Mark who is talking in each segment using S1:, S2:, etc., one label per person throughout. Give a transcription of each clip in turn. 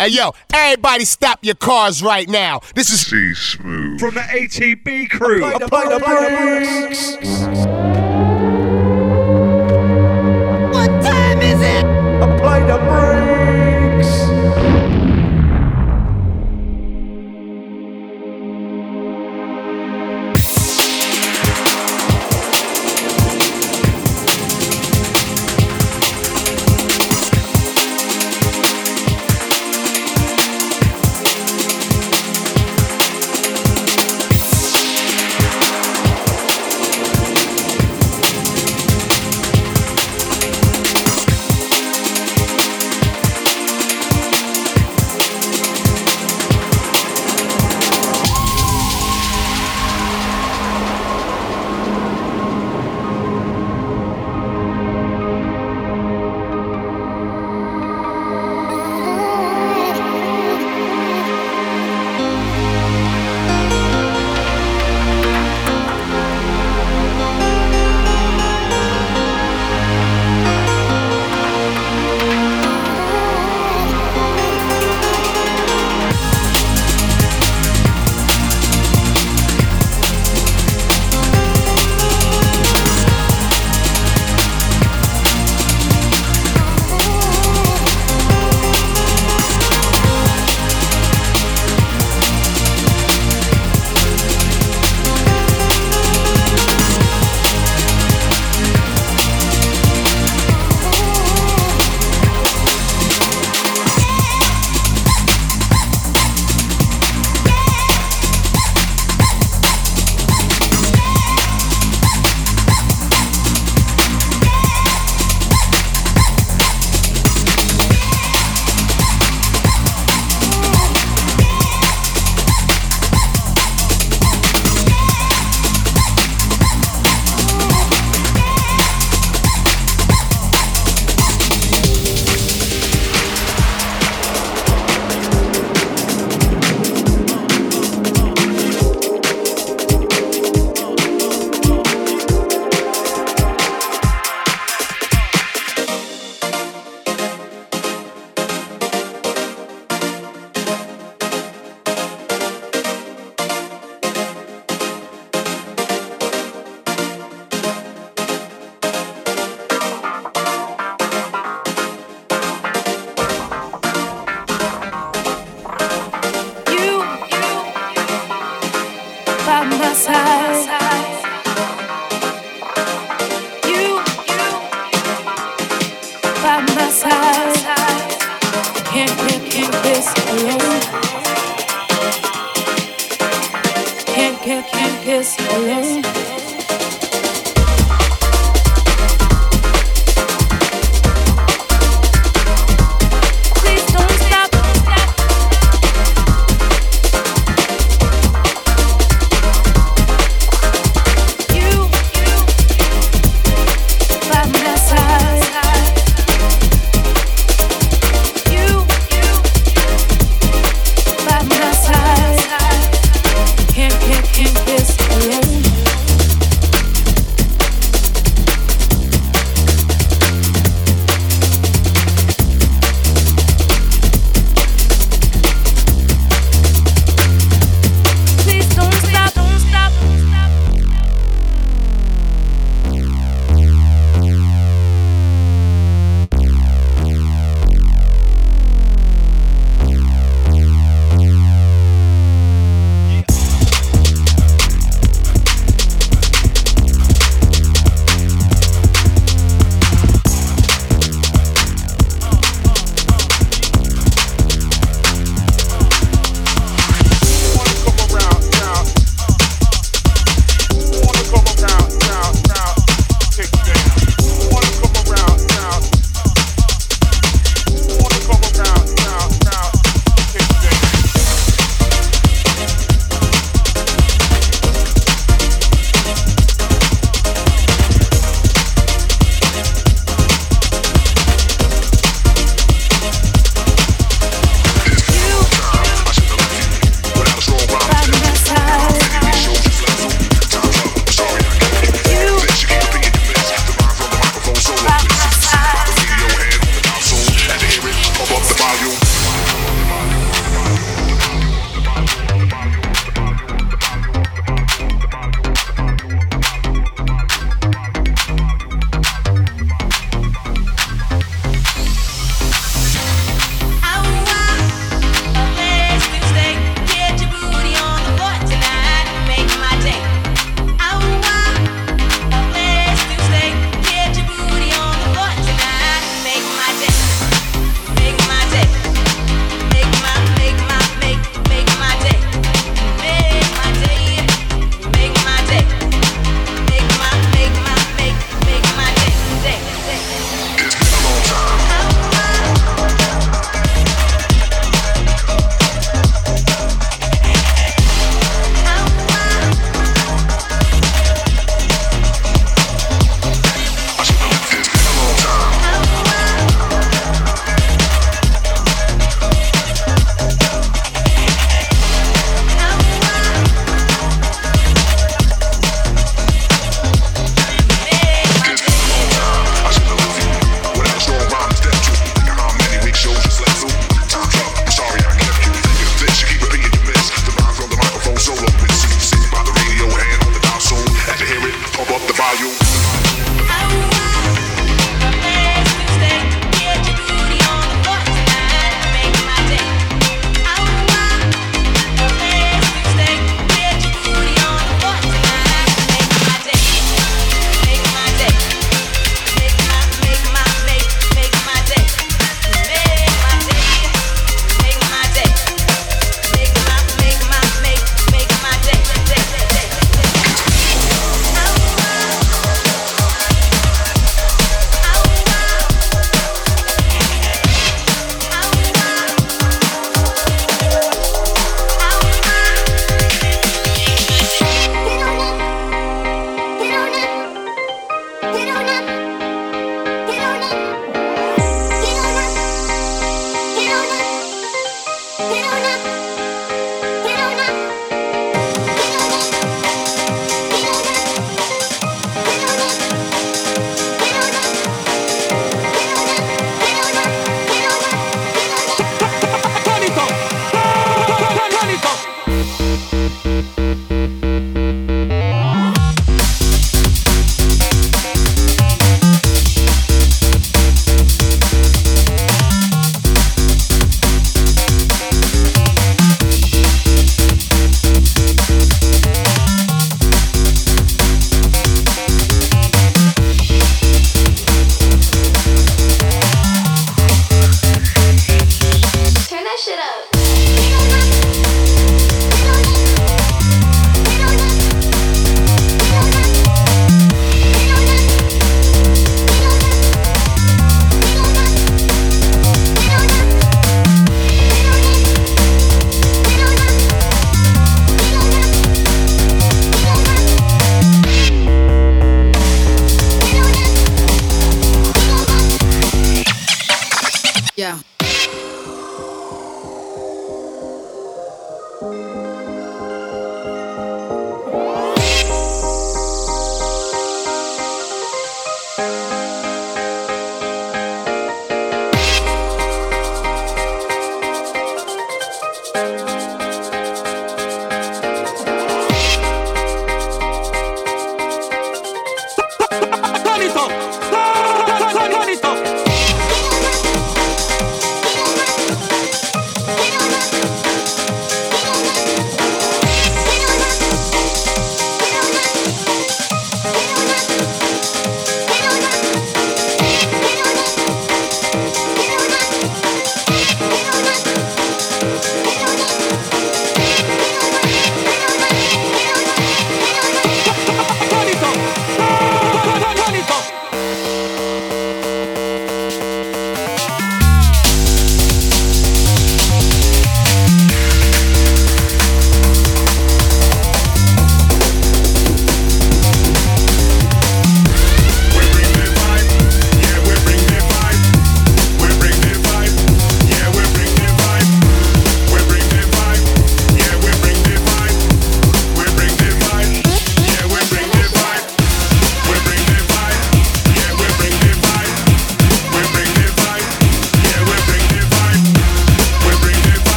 S1: Hey yo, everybody stop your cars right now. This is
S2: C Smoove.
S3: From the ATB crew.
S4: Apply the brakes.
S5: What time is it?
S4: Apply the brakes.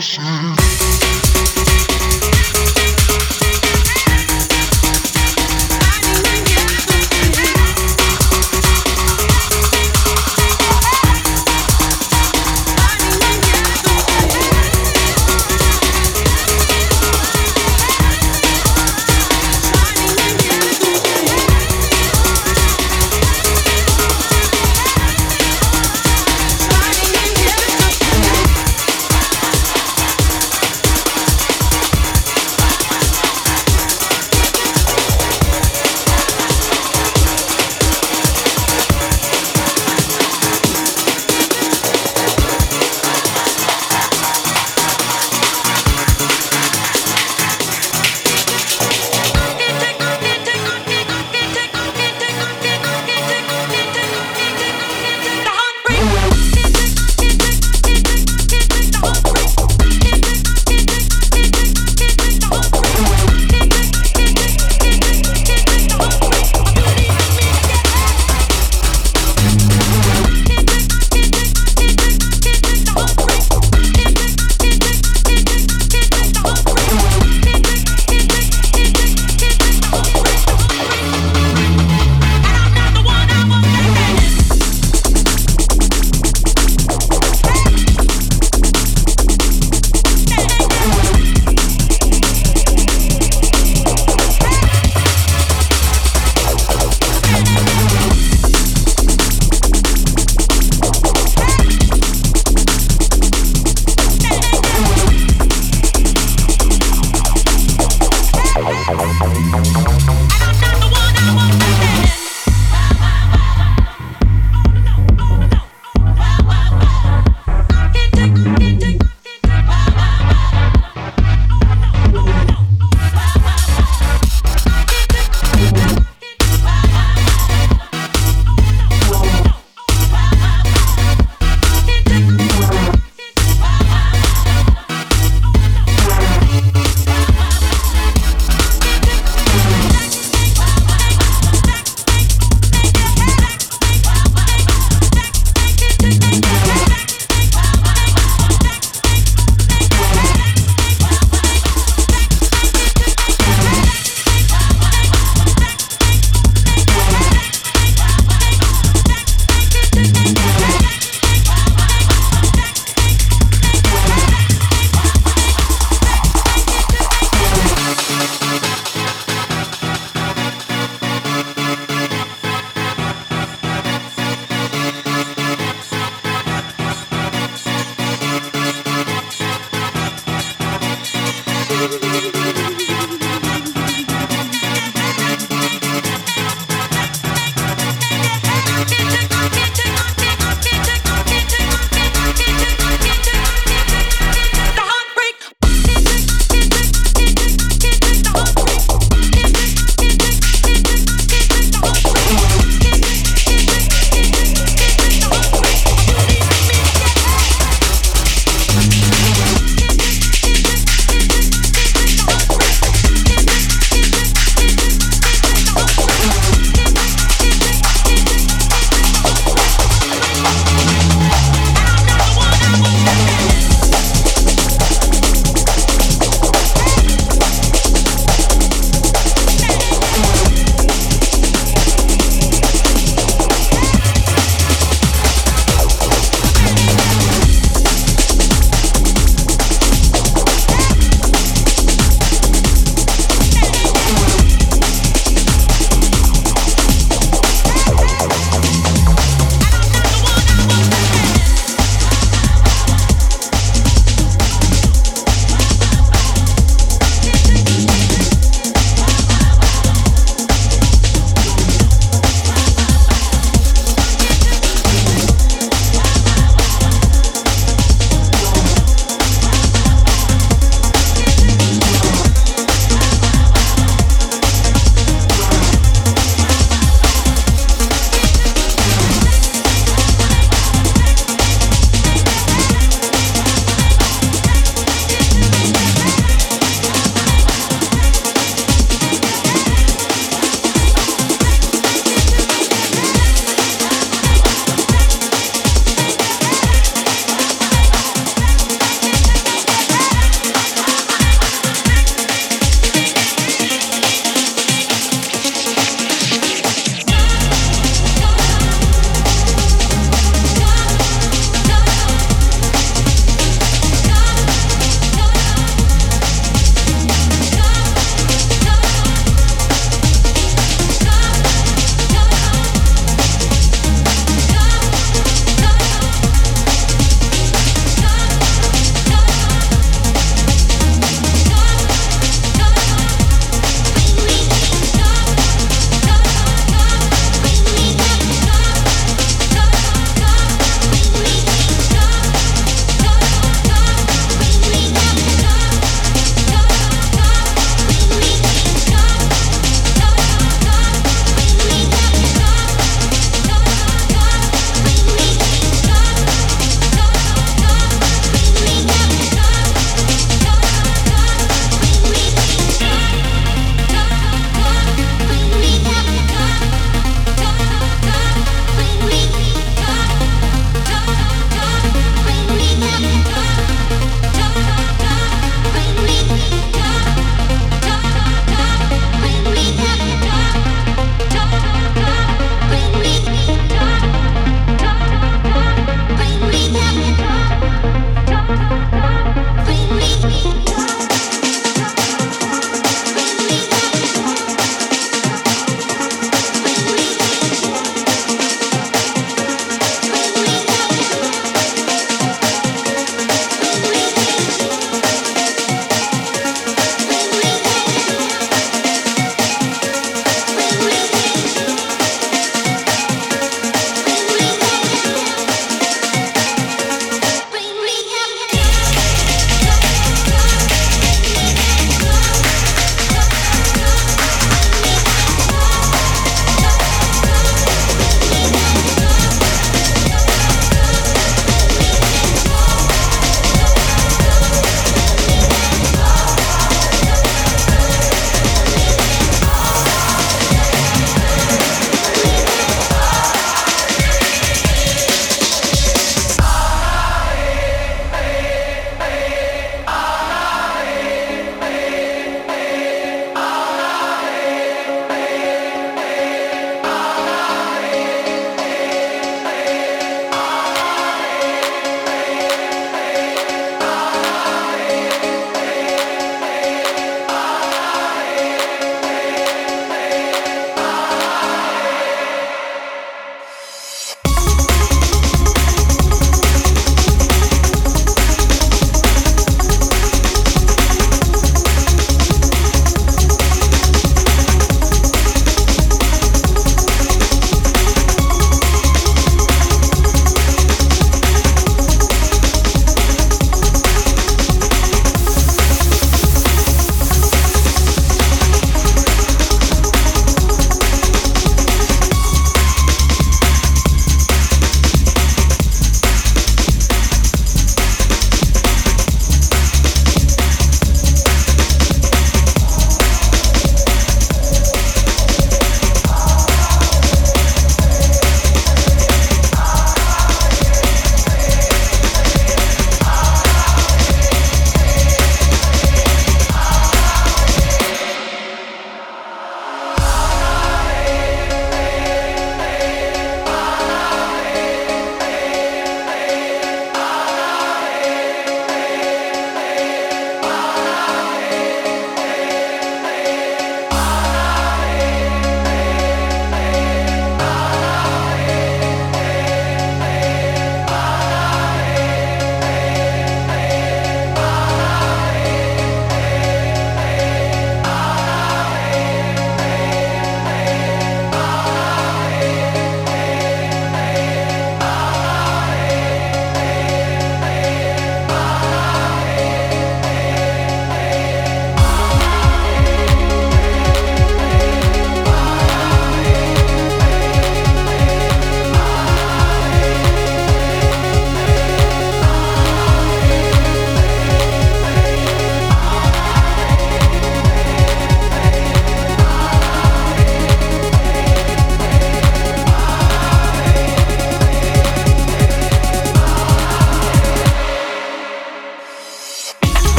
S6: passion.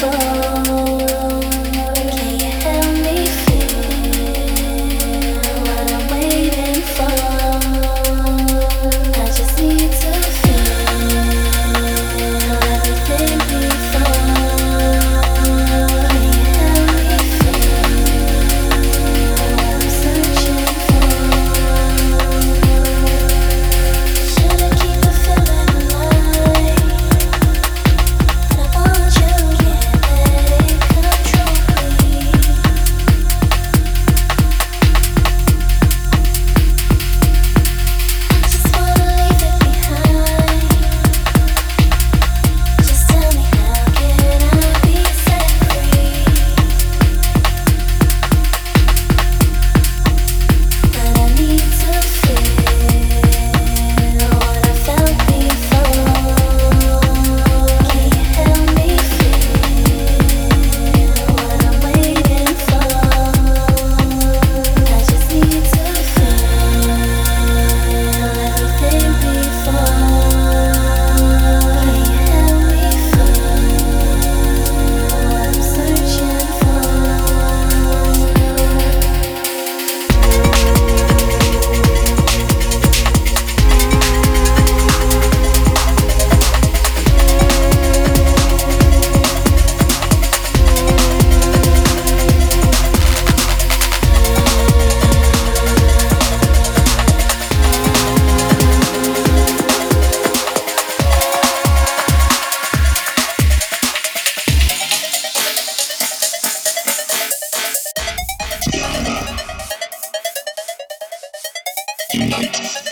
S6: far Thank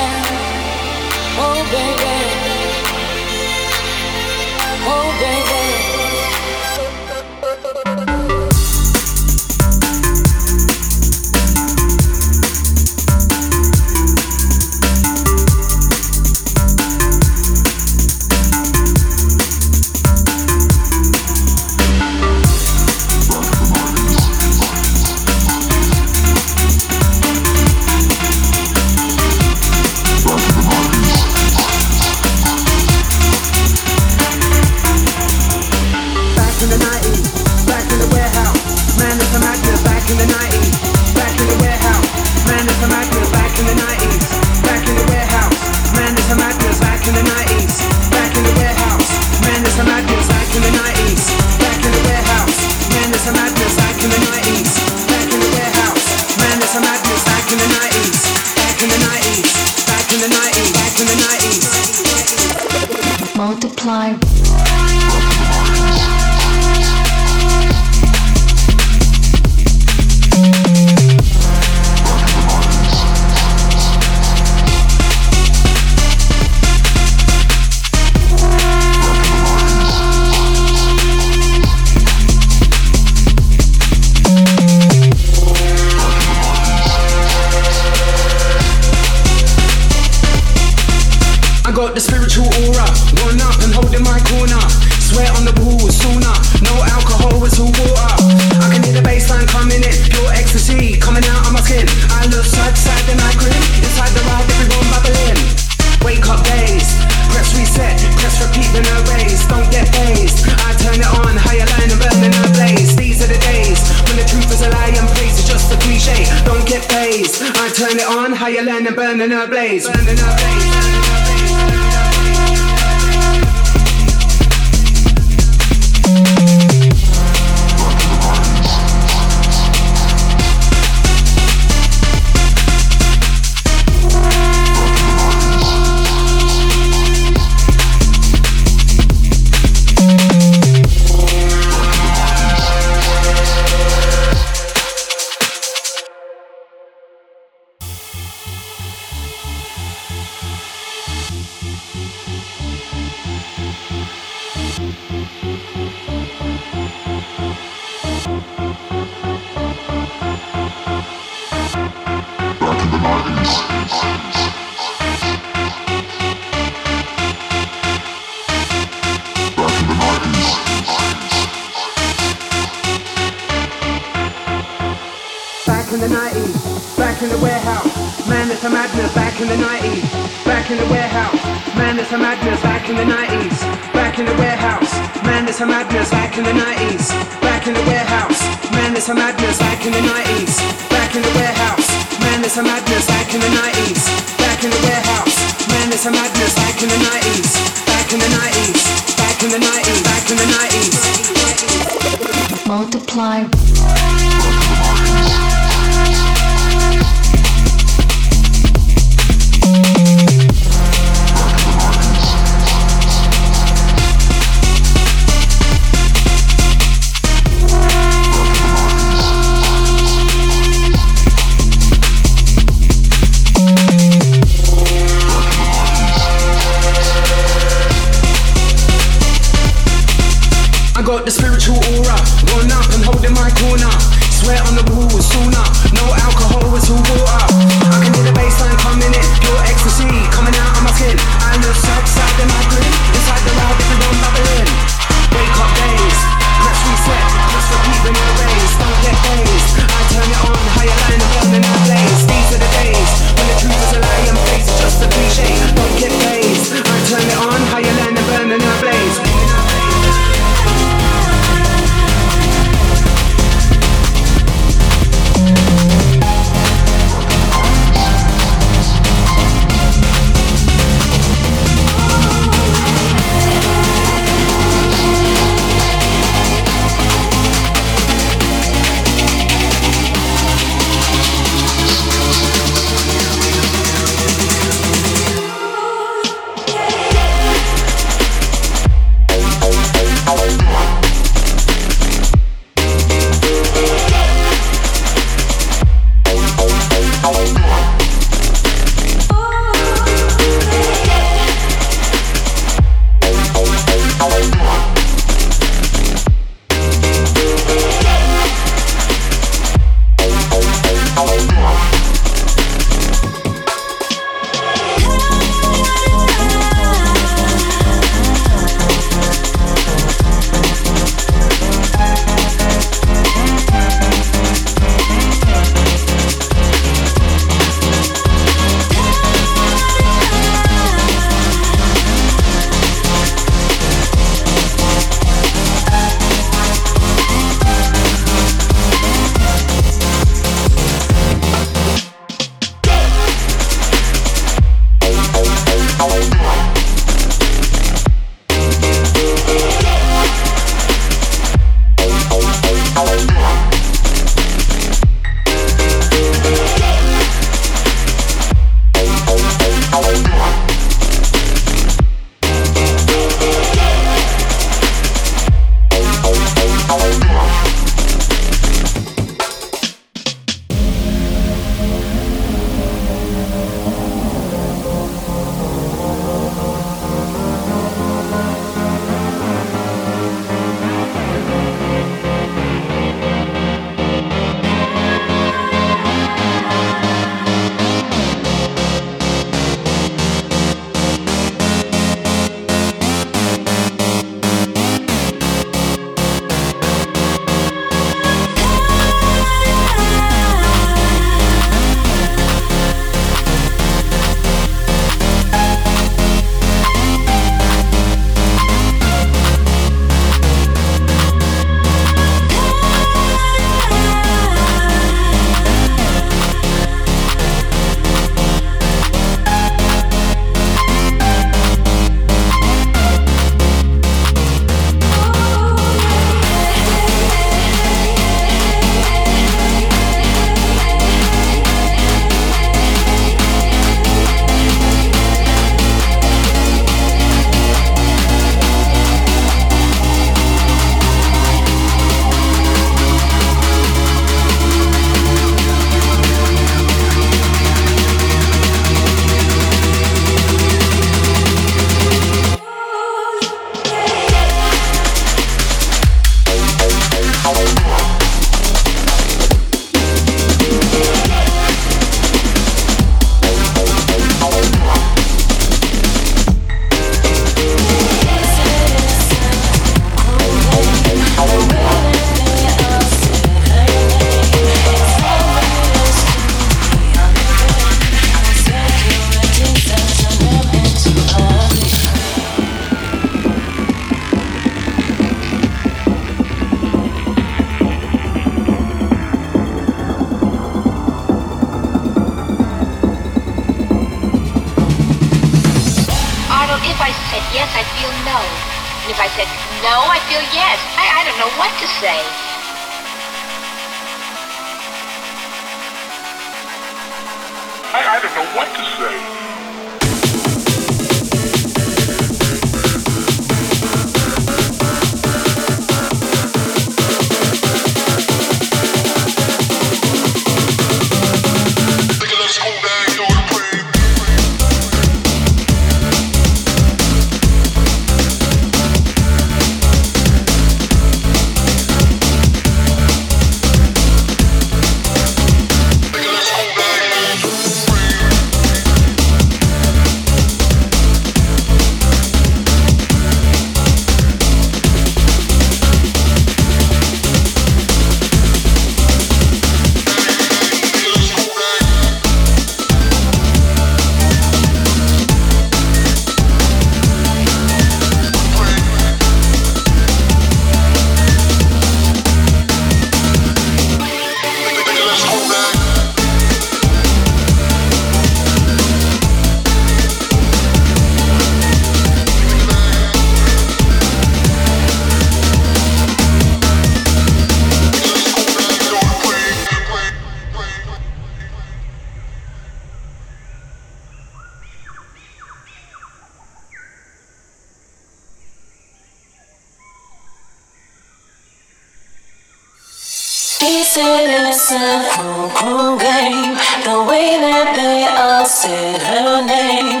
S7: It's a cruel, cruel game. The way that they all
S8: said
S4: her name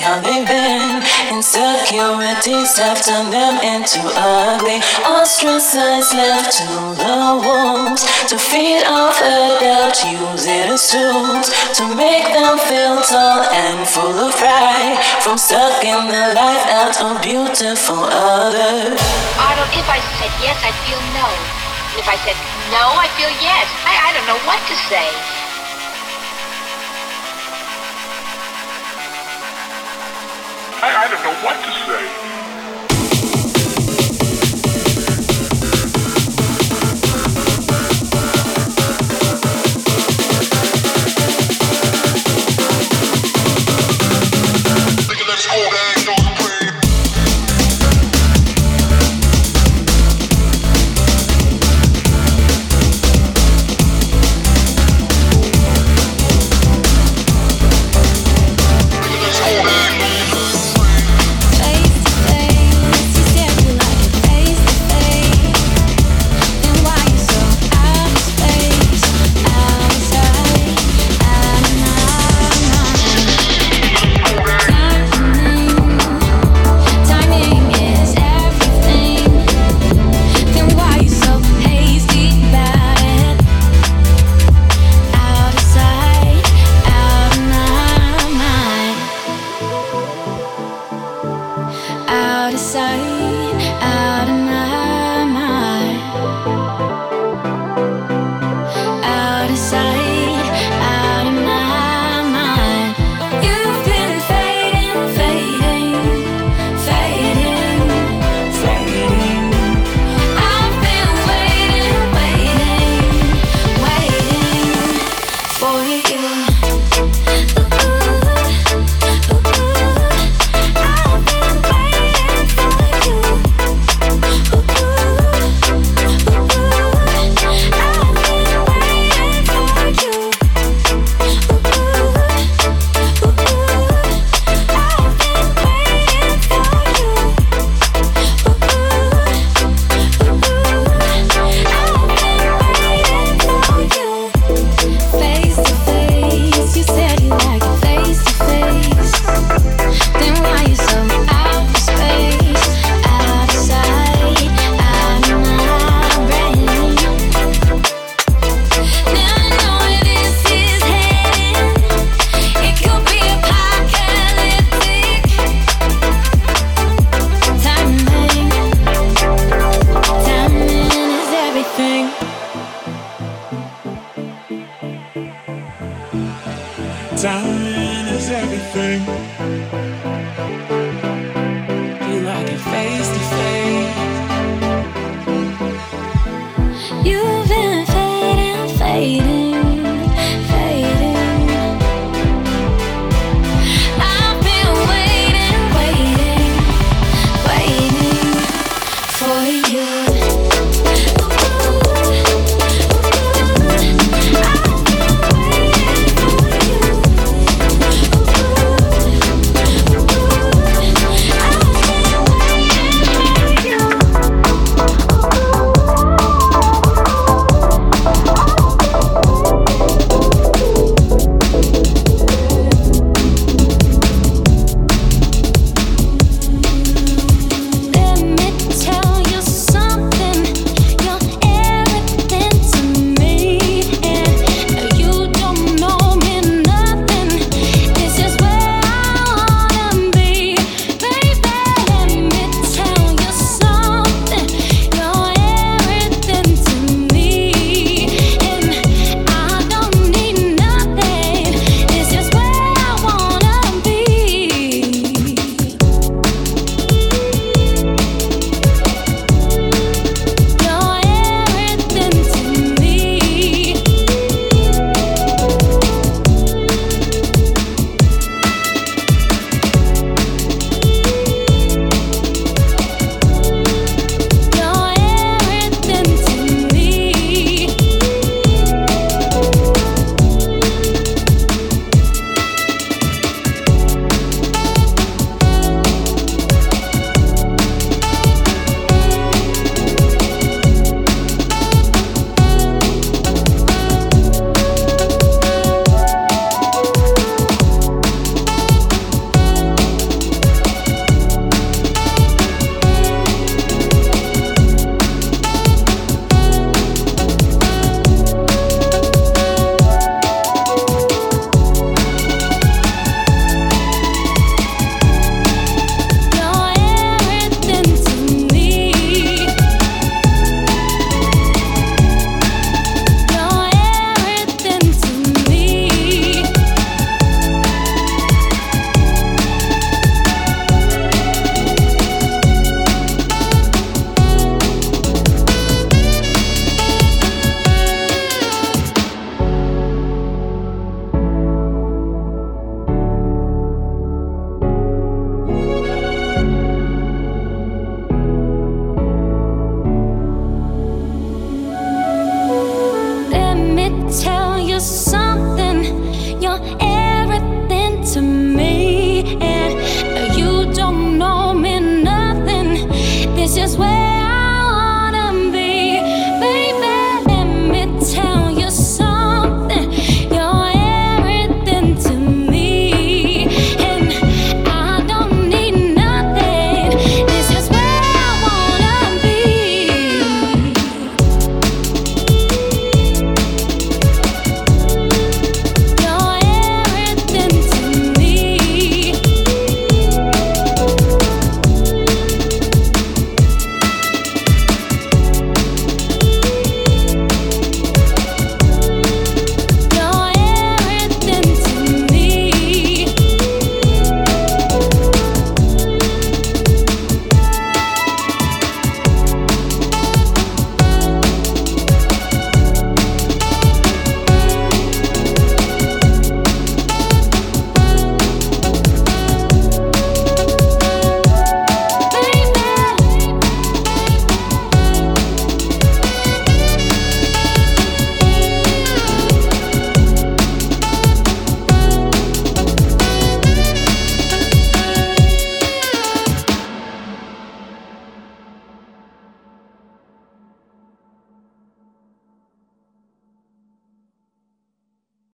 S4: have been. Insecurities
S9: have turned them into ugly, ostracized, left to the wolves. To feed off a doubt, use it as tools to make them feel tall and full of pride. From sucking the life out of beautiful others.
S8: Arnold, if I said yes, I feel no. And if I said no, I feel yes. I, I don't know what to say.
S4: I, I don't know what to say.